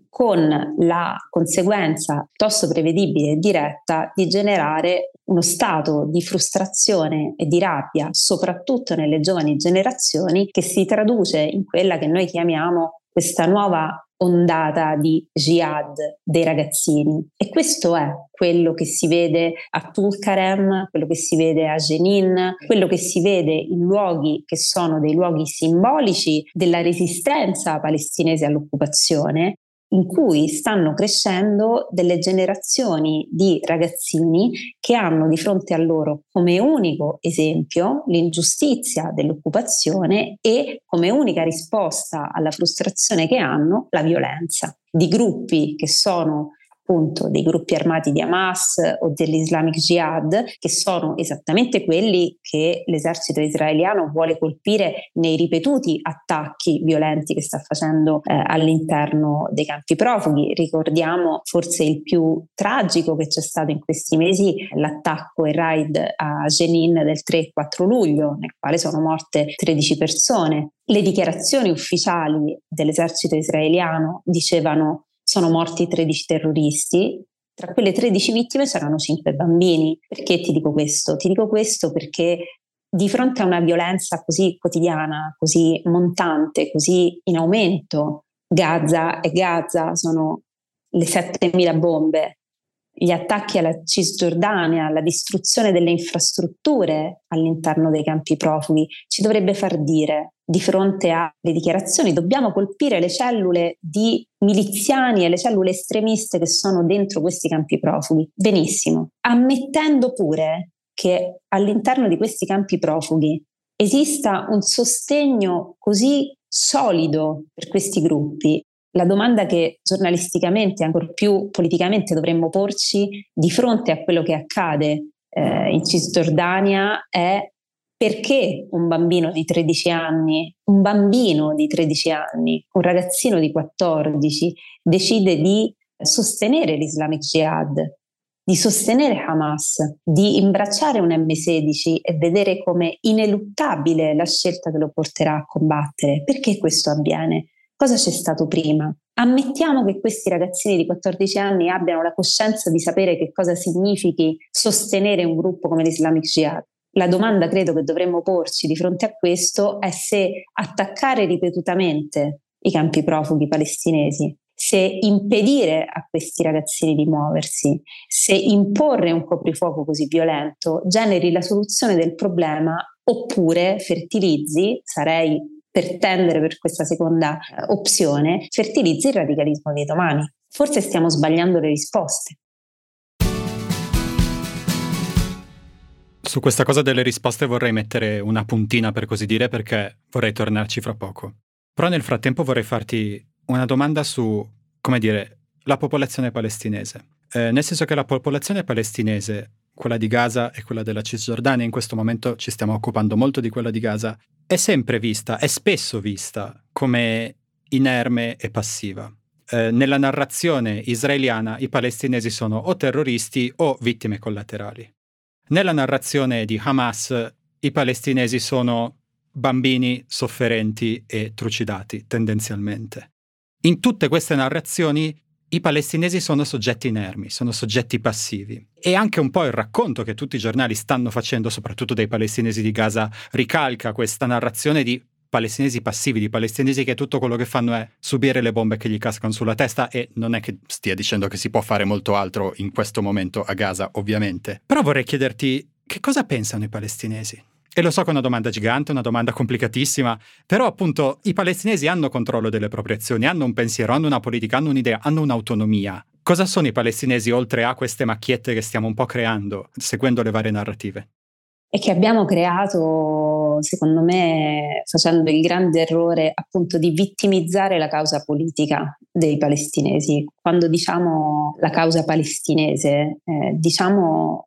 con la conseguenza piuttosto prevedibile e diretta di generare uno stato di frustrazione e di rabbia, soprattutto nelle giovani generazioni, che si traduce in quella che noi chiamiamo questa nuova ondata di jihad dei ragazzini. E questo è quello che si vede a Tulkarem, quello che si vede a Jenin, quello che si vede in luoghi che sono dei luoghi simbolici della resistenza palestinese all'occupazione in cui stanno crescendo delle generazioni di ragazzini che hanno di fronte a loro come unico esempio l'ingiustizia dell'occupazione e come unica risposta alla frustrazione che hanno la violenza. Di gruppi che sono appunto dei gruppi armati di Hamas o dell'Islamic Jihad, che sono esattamente quelli che l'esercito israeliano vuole colpire nei ripetuti attacchi violenti che sta facendo eh, all'interno dei campi profughi. Ricordiamo forse il più tragico che c'è stato in questi mesi, l'attacco e raid a Jenin del 3 e 4 luglio, nel quale sono morte 13 persone. Le dichiarazioni ufficiali dell'esercito israeliano dicevano sono morti 13 terroristi, tra quelle 13 vittime c'erano 5 bambini. Perché ti dico questo? Ti dico questo perché di fronte a una violenza così quotidiana, così montante, così in aumento, Gaza e Gaza sono le 7.000 bombe, gli attacchi alla Cisgiordania, la distruzione delle infrastrutture all'interno dei campi profughi, ci dovrebbe far dire di fronte alle dichiarazioni dobbiamo colpire le cellule di miliziani e le cellule estremiste che sono dentro questi campi profughi. Benissimo, ammettendo pure che all'interno di questi campi profughi esista un sostegno così solido per questi gruppi la domanda che giornalisticamente, ancor più politicamente, dovremmo porci di fronte a quello che accade eh, in Cisgiordania è perché un bambino di 13 anni, un bambino di 13 anni, un ragazzino di 14 decide di sostenere l'Islamic Jihad, di sostenere Hamas, di imbracciare un M16 e vedere come ineluttabile la scelta che lo porterà a combattere. Perché questo avviene? Cosa c'è stato prima? Ammettiamo che questi ragazzini di 14 anni abbiano la coscienza di sapere che cosa significhi sostenere un gruppo come l'Islamic Jihad. La domanda credo che dovremmo porci di fronte a questo è se attaccare ripetutamente i campi profughi palestinesi se impedire a questi ragazzini di muoversi, se imporre un coprifuoco così violento generi la soluzione del problema oppure fertilizzi, sarei per tendere per questa seconda eh, opzione, fertilizzi il radicalismo di domani. Forse stiamo sbagliando le risposte. Su questa cosa delle risposte vorrei mettere una puntina per così dire perché vorrei tornarci fra poco. Però nel frattempo vorrei farti una domanda su, come dire, la popolazione palestinese. Eh, nel senso che la popolazione palestinese, quella di Gaza e quella della Cisgiordania, in questo momento ci stiamo occupando molto di quella di Gaza, è sempre vista, è spesso vista come inerme e passiva. Eh, nella narrazione israeliana i palestinesi sono o terroristi o vittime collaterali. Nella narrazione di Hamas i palestinesi sono bambini sofferenti e trucidati tendenzialmente. In tutte queste narrazioni i palestinesi sono soggetti inermi, sono soggetti passivi. E anche un po' il racconto che tutti i giornali stanno facendo, soprattutto dei palestinesi di Gaza, ricalca questa narrazione di palestinesi passivi, di palestinesi che tutto quello che fanno è subire le bombe che gli cascano sulla testa e non è che stia dicendo che si può fare molto altro in questo momento a Gaza, ovviamente. Però vorrei chiederti che cosa pensano i palestinesi? E lo so che è una domanda gigante, una domanda complicatissima, però appunto i palestinesi hanno controllo delle proprie azioni, hanno un pensiero, hanno una politica, hanno un'idea, hanno un'autonomia. Cosa sono i palestinesi oltre a queste macchiette che stiamo un po' creando, seguendo le varie narrative? E che abbiamo creato, secondo me, facendo il grande errore appunto di vittimizzare la causa politica dei palestinesi. Quando diciamo la causa palestinese, eh, diciamo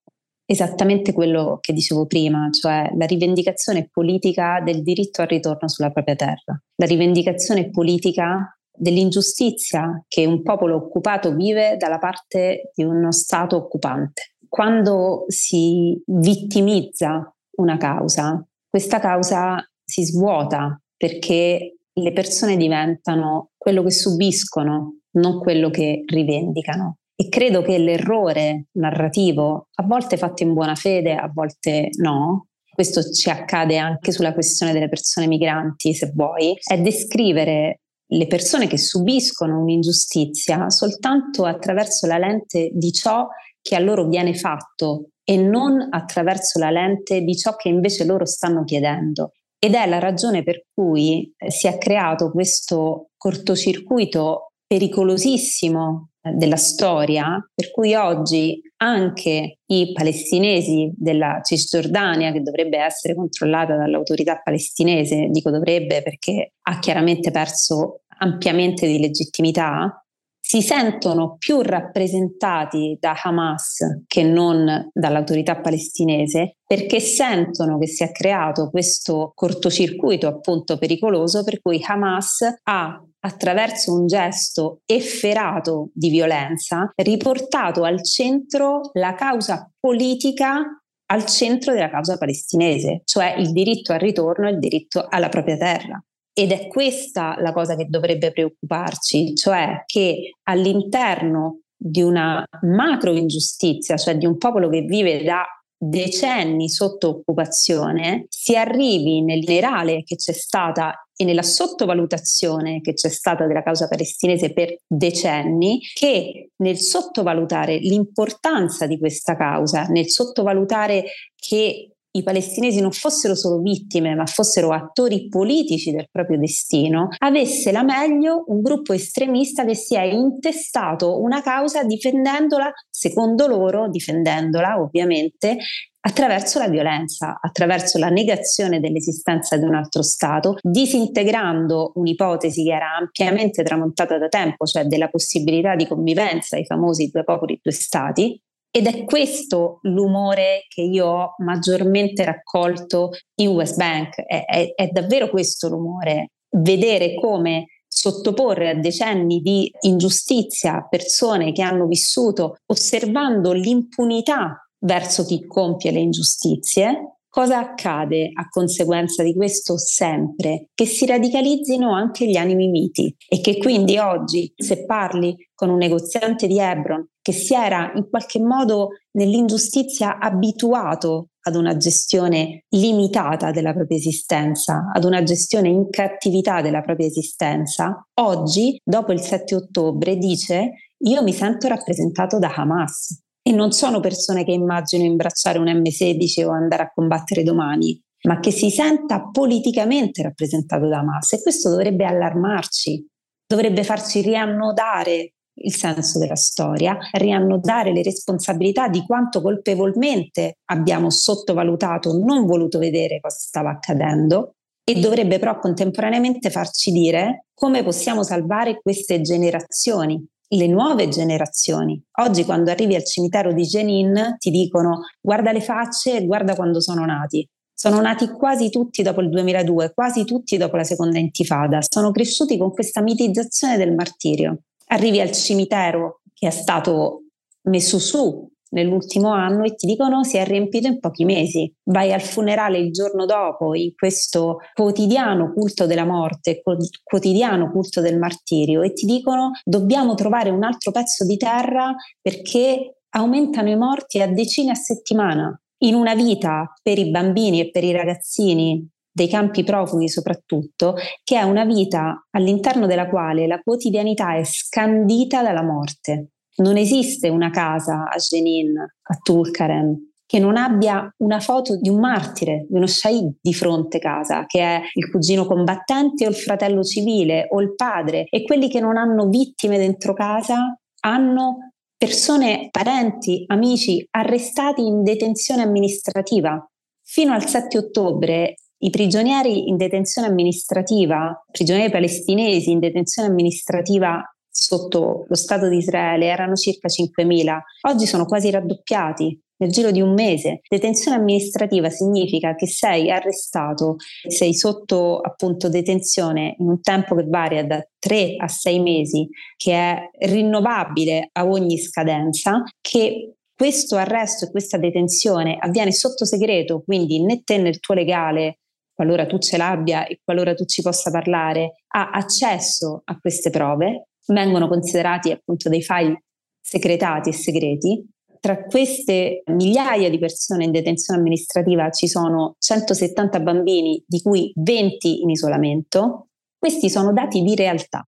esattamente quello che dicevo prima, cioè la rivendicazione politica del diritto al ritorno sulla propria terra, la rivendicazione politica dell'ingiustizia che un popolo occupato vive dalla parte di uno Stato occupante. Quando si vittimizza una causa, questa causa si svuota perché le persone diventano quello che subiscono, non quello che rivendicano. E credo che l'errore narrativo, a volte fatto in buona fede, a volte no, questo ci accade anche sulla questione delle persone migranti, se vuoi, è descrivere le persone che subiscono un'ingiustizia soltanto attraverso la lente di ciò che a loro viene fatto e non attraverso la lente di ciò che invece loro stanno chiedendo. Ed è la ragione per cui si è creato questo cortocircuito pericolosissimo della storia, per cui oggi anche i palestinesi della Cisgiordania, che dovrebbe essere controllata dall'autorità palestinese, dico dovrebbe perché ha chiaramente perso ampiamente di legittimità, si sentono più rappresentati da Hamas che non dall'autorità palestinese perché sentono che si è creato questo cortocircuito appunto pericoloso per cui Hamas ha attraverso un gesto efferato di violenza, riportato al centro la causa politica al centro della causa palestinese, cioè il diritto al ritorno e il diritto alla propria terra. Ed è questa la cosa che dovrebbe preoccuparci, cioè che all'interno di una macro ingiustizia, cioè di un popolo che vive da decenni sotto occupazione, si arrivi nel generale che c'è stata e nella sottovalutazione che c'è stata della causa palestinese per decenni, che nel sottovalutare l'importanza di questa causa, nel sottovalutare che i palestinesi non fossero solo vittime, ma fossero attori politici del proprio destino, avesse la meglio un gruppo estremista che si è intestato una causa difendendola, secondo loro, difendendola ovviamente, attraverso la violenza, attraverso la negazione dell'esistenza di un altro Stato, disintegrando un'ipotesi che era ampiamente tramontata da tempo, cioè della possibilità di convivenza, i famosi due popoli, due Stati, Ed è questo l'umore che io ho maggiormente raccolto in West Bank, è, è, è davvero questo l'umore, vedere come sottoporre a decenni di ingiustizia persone che hanno vissuto osservando l'impunità verso chi compie le ingiustizie, cosa accade a conseguenza di questo sempre? Che si radicalizzino anche gli animi miti e che quindi oggi se parli con un negoziante di Hebron che si era in qualche modo nell'ingiustizia abituato ad una gestione limitata della propria esistenza, ad una gestione in cattività della propria esistenza, oggi, dopo il 7 ottobre, dice io mi sento rappresentato da Hamas e non sono persone che immagino imbracciare un M16 o andare a combattere domani, ma che si senta politicamente rappresentato da Hamas. E questo dovrebbe allarmarci, dovrebbe farci riannodare il senso della storia, riannodare le responsabilità di quanto colpevolmente abbiamo sottovalutato, non voluto vedere cosa stava accadendo e dovrebbe però contemporaneamente farci dire come possiamo salvare queste generazioni, le nuove generazioni. Oggi quando arrivi al cimitero di Jenin ti dicono guarda le facce e guarda quando sono nati. Sono nati quasi tutti dopo il 2002, quasi tutti dopo la seconda intifada, sono cresciuti con questa mitizzazione del martirio arrivi al cimitero che è stato messo su nell'ultimo anno e ti dicono si è riempito in pochi mesi. Vai al funerale il giorno dopo in questo quotidiano culto della morte, quotidiano culto del martirio e ti dicono dobbiamo trovare un altro pezzo di terra perché aumentano i morti a decine a settimana. In una vita per i bambini e per i ragazzini dei campi profughi soprattutto, che è una vita all'interno della quale la quotidianità è scandita dalla morte. Non esiste una casa a Jenin, a Tulkaren, che non abbia una foto di un martire, di uno shahid di fronte casa, che è il cugino combattente o il fratello civile o il padre, e quelli che non hanno vittime dentro casa hanno persone, parenti, amici arrestati in detenzione amministrativa. Fino al 7 ottobre i prigionieri in detenzione amministrativa, prigionieri palestinesi in detenzione amministrativa sotto lo Stato di Israele erano circa 5.000, oggi sono quasi raddoppiati nel giro di un mese. Detenzione amministrativa significa che sei arrestato, sei sotto appunto detenzione in un tempo che varia da 3 a 6 mesi, che è rinnovabile a ogni scadenza, che questo arresto e questa detenzione avviene sotto segreto, quindi né te né il tuo legale qualora tu ce l'abbia e qualora tu ci possa parlare, ha accesso a queste prove, vengono considerati appunto dei file segretati e segreti. Tra queste migliaia di persone in detenzione amministrativa ci sono 170 bambini, di cui 20 in isolamento. Questi sono dati di realtà.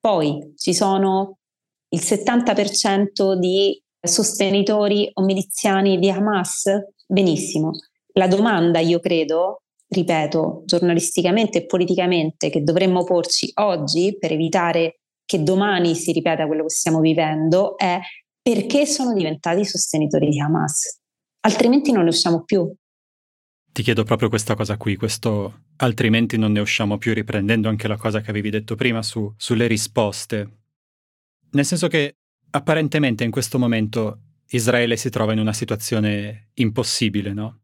Poi ci sono il 70% di sostenitori o miliziani di Hamas. Benissimo. La domanda, io credo, ripeto, giornalisticamente e politicamente che dovremmo porci oggi per evitare che domani si ripeta quello che stiamo vivendo è perché sono diventati sostenitori di Hamas. Altrimenti non ne usciamo più. Ti chiedo proprio questa cosa qui, questo altrimenti non ne usciamo più, riprendendo anche la cosa che avevi detto prima su, sulle risposte. Nel senso che apparentemente in questo momento Israele si trova in una situazione impossibile, no?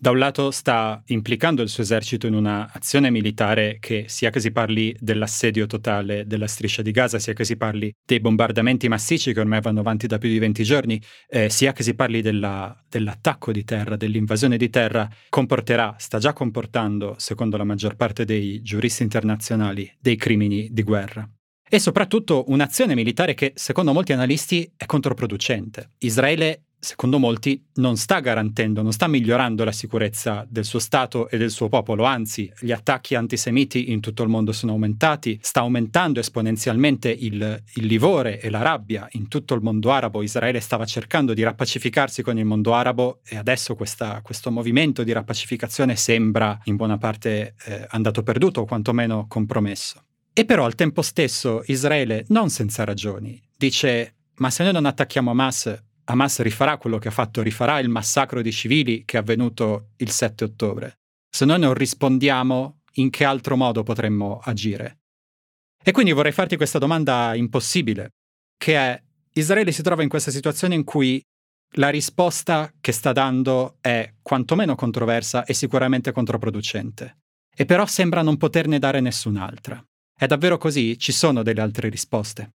Da un lato sta implicando il suo esercito in un'azione militare che sia che si parli dell'assedio totale della striscia di Gaza, sia che si parli dei bombardamenti massicci che ormai vanno avanti da più di 20 giorni, eh, sia che si parli della, dell'attacco di terra, dell'invasione di terra, comporterà, sta già comportando, secondo la maggior parte dei giuristi internazionali, dei crimini di guerra e soprattutto un'azione militare che, secondo molti analisti, è controproducente. Israele secondo molti, non sta garantendo, non sta migliorando la sicurezza del suo Stato e del suo popolo, anzi gli attacchi antisemiti in tutto il mondo sono aumentati, sta aumentando esponenzialmente il, il livore e la rabbia in tutto il mondo arabo, Israele stava cercando di rappacificarsi con il mondo arabo e adesso questa, questo movimento di rappacificazione sembra in buona parte eh, andato perduto o quantomeno compromesso. E però al tempo stesso Israele, non senza ragioni, dice ma se noi non attacchiamo Hamas Hamas rifarà quello che ha fatto, rifarà il massacro di civili che è avvenuto il 7 ottobre. Se noi non rispondiamo, in che altro modo potremmo agire? E quindi vorrei farti questa domanda impossibile, che è Israele si trova in questa situazione in cui la risposta che sta dando è quantomeno controversa e sicuramente controproducente. E però sembra non poterne dare nessun'altra. È davvero così? Ci sono delle altre risposte?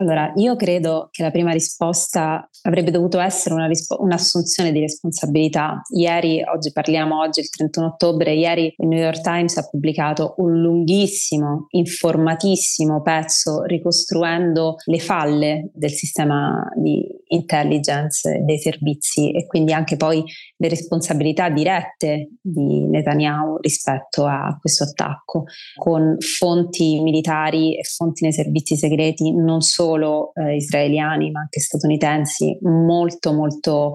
Allora, io credo che la prima risposta avrebbe dovuto essere una rispo- un'assunzione di responsabilità. Ieri, oggi parliamo, oggi il 31 ottobre, ieri il New York Times ha pubblicato un lunghissimo, informatissimo pezzo ricostruendo le falle del sistema di intelligence dei servizi e quindi anche poi le responsabilità dirette di Netanyahu rispetto a questo attacco, con fonti militari e fonti nei servizi segreti non solo eh, israeliani ma anche statunitensi molto molto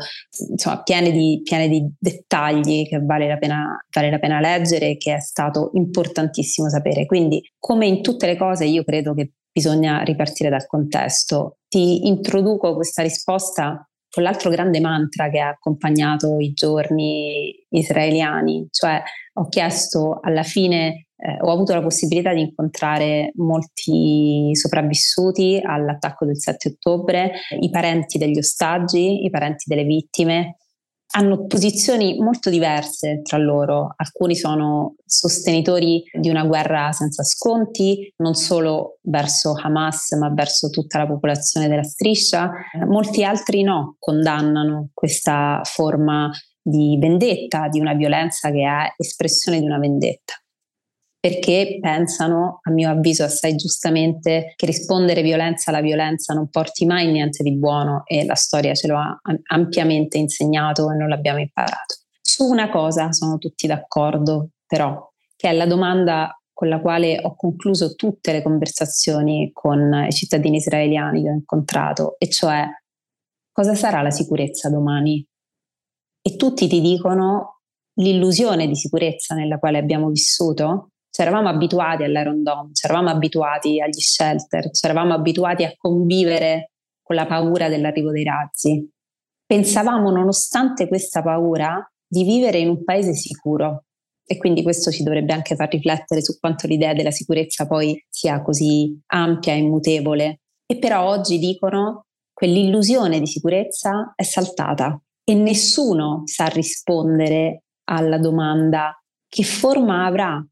insomma, piene di, piene di dettagli che vale la, pena, vale la pena leggere e che è stato importantissimo sapere. Quindi come in tutte le cose io credo che bisogna ripartire dal contesto. Ti introduco questa risposta con l'altro grande mantra che ha accompagnato i giorni israeliani, cioè ho chiesto alla fine, eh, ho avuto la possibilità di incontrare molti sopravvissuti all'attacco del 7 ottobre, i parenti degli ostaggi, i parenti delle vittime, hanno posizioni molto diverse tra loro. Alcuni sono sostenitori di una guerra senza sconti, non solo verso Hamas, ma verso tutta la popolazione della striscia. Molti altri no, condannano questa forma di vendetta, di una violenza che è espressione di una vendetta perché pensano, a mio avviso assai giustamente, che rispondere violenza alla violenza non porti mai niente di buono e la storia ce lo ha ampiamente insegnato e non l'abbiamo imparato. Su una cosa sono tutti d'accordo, però, che è la domanda con la quale ho concluso tutte le conversazioni con i cittadini israeliani che ho incontrato, e cioè cosa sarà la sicurezza domani? E tutti ti dicono l'illusione di sicurezza nella quale abbiamo vissuto ci eravamo abituati all'Iron Dome, ci eravamo abituati agli shelter, ci eravamo abituati a convivere con la paura dell'arrivo dei razzi. Pensavamo, nonostante questa paura, di vivere in un paese sicuro. E quindi questo ci dovrebbe anche far riflettere su quanto l'idea della sicurezza poi sia così ampia e immutevole. E però oggi dicono quell'illusione di sicurezza è saltata e nessuno sa rispondere alla domanda che forma avrà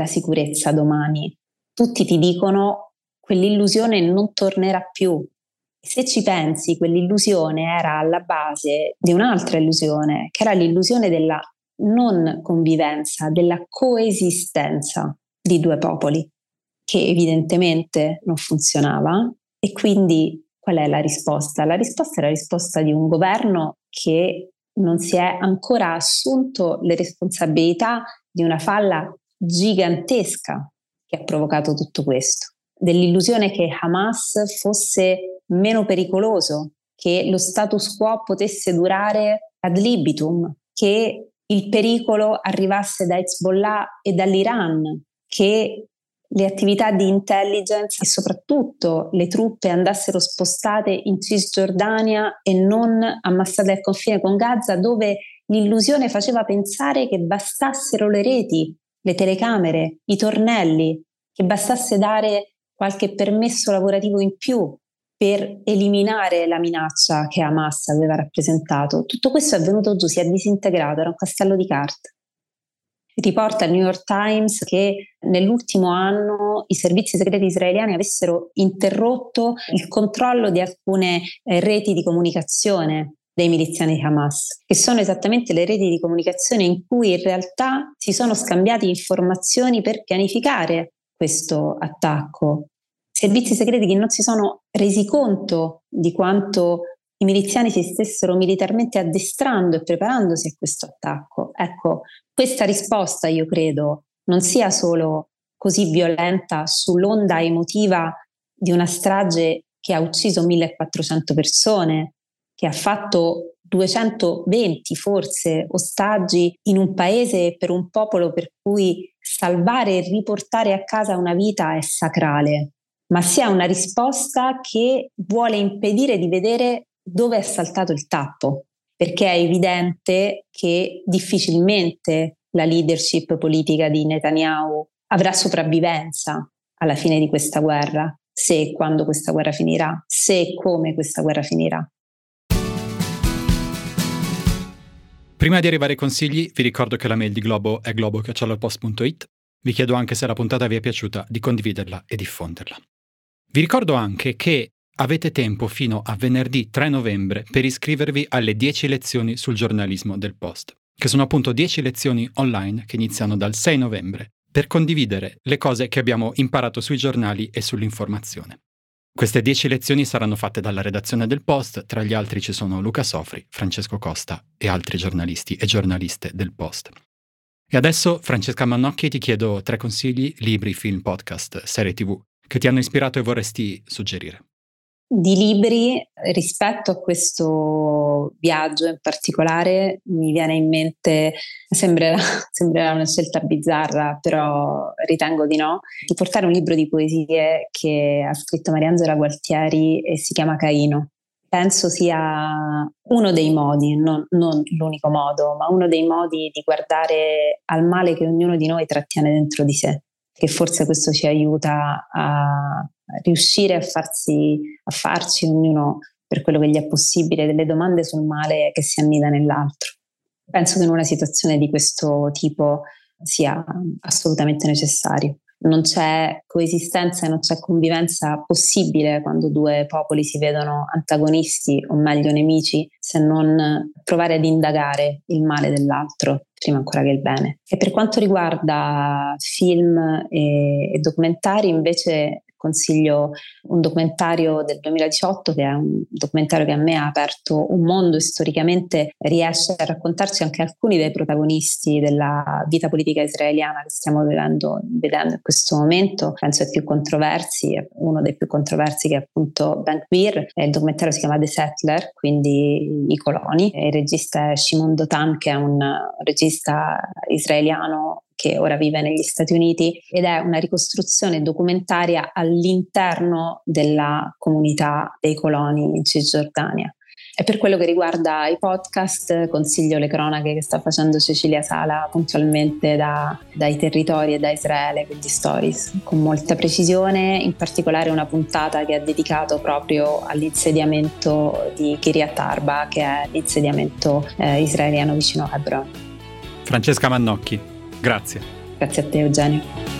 la sicurezza domani. Tutti ti dicono quell'illusione non tornerà più. Se ci pensi, quell'illusione era alla base di un'altra illusione, che era l'illusione della non convivenza, della coesistenza di due popoli, che evidentemente non funzionava. E quindi qual è la risposta? La risposta è la risposta di un governo che non si è ancora assunto le responsabilità di una falla gigantesca che ha provocato tutto questo, dell'illusione che Hamas fosse meno pericoloso, che lo status quo potesse durare ad libitum, che il pericolo arrivasse da Hezbollah e dall'Iran, che le attività di intelligence e soprattutto le truppe andassero spostate in Cisgiordania e non ammassate al confine con Gaza, dove l'illusione faceva pensare che bastassero le reti le telecamere, i tornelli, che bastasse dare qualche permesso lavorativo in più per eliminare la minaccia che Hamas aveva rappresentato. Tutto questo è venuto giù, si è disintegrato, era un castello di carte. Riporta il New York Times che nell'ultimo anno i servizi segreti israeliani avessero interrotto il controllo di alcune eh, reti di comunicazione dei miliziani di Hamas, che sono esattamente le reti di comunicazione in cui in realtà si sono scambiati informazioni per pianificare questo attacco. Servizi segreti che non si sono resi conto di quanto i miliziani si stessero militarmente addestrando e preparandosi a questo attacco. Ecco, questa risposta io credo non sia solo così violenta sull'onda emotiva di una strage che ha ucciso 1400 persone, che ha fatto 220 forse ostaggi in un paese per un popolo per cui salvare e riportare a casa una vita è sacrale, ma sia una risposta che vuole impedire di vedere dove è saltato il tappo, perché è evidente che difficilmente la leadership politica di Netanyahu avrà sopravvivenza alla fine di questa guerra, se e quando questa guerra finirà, se e come questa guerra finirà. Prima di arrivare ai consigli, vi ricordo che la mail di Globo è globo.it. Vi chiedo anche se la puntata vi è piaciuta di condividerla e diffonderla. Vi ricordo anche che avete tempo fino a venerdì 3 novembre per iscrivervi alle 10 lezioni sul giornalismo del Post, che sono appunto 10 lezioni online che iniziano dal 6 novembre, per condividere le cose che abbiamo imparato sui giornali e sull'informazione. Queste 10 lezioni saranno fatte dalla redazione del Post, tra gli altri ci sono Luca Sofri, Francesco Costa e altri giornalisti e giornaliste del Post. E adesso, Francesca Mannocchi, ti chiedo tre consigli, libri, film, podcast, serie tv, che ti hanno ispirato e vorresti suggerire di libri rispetto a questo viaggio in particolare mi viene in mente, sembrerà, sembrerà, una scelta bizzarra, però ritengo di no, di portare un libro di poesie che ha scritto Mariangela Gualtieri e si chiama Caino. Penso sia uno dei modi, non, non l'unico modo, ma uno dei modi di guardare al male che ognuno di noi trattiene dentro di sé, che forse questo ci aiuta a, riuscire a, farsi, a farci ognuno per quello che gli è possibile delle domande sul male che si annida nell'altro. Penso che in una situazione di questo tipo sia assolutamente necessario. Non c'è coesistenza e non c'è convivenza possibile quando due popoli si vedono antagonisti o meglio nemici se non provare ad indagare il male dell'altro prima ancora che il bene. E per quanto riguarda film e, documentari invece consiglio un documentario del 2018 che è un documentario che a me ha aperto un mondo e storicamente riesce a raccontarci anche alcuni dei protagonisti della vita politica israeliana che stiamo vedendo, vedendo in questo momento, penso ai più controversi, uno dei più controversi che è appunto Ben il documentario si chiama The Settler, quindi i coloni, il regista è Shimon Dotan che è un regista israeliano che ora vive negli Stati Uniti ed è una ricostruzione documentaria all'interno della comunità dei coloni in Cisgiordania. E per quello che riguarda i podcast, consiglio le cronache che sta facendo Cecilia Sala puntualmente da, dai territori e da Israele, quindi stories, con molta precisione, in particolare una puntata che ha dedicato proprio all'insediamento di Kiryat Arba, che è l'insediamento eh, israeliano vicino a Hebron. Francesca Mannocchi, Grazie. Grazie a te Eugenio.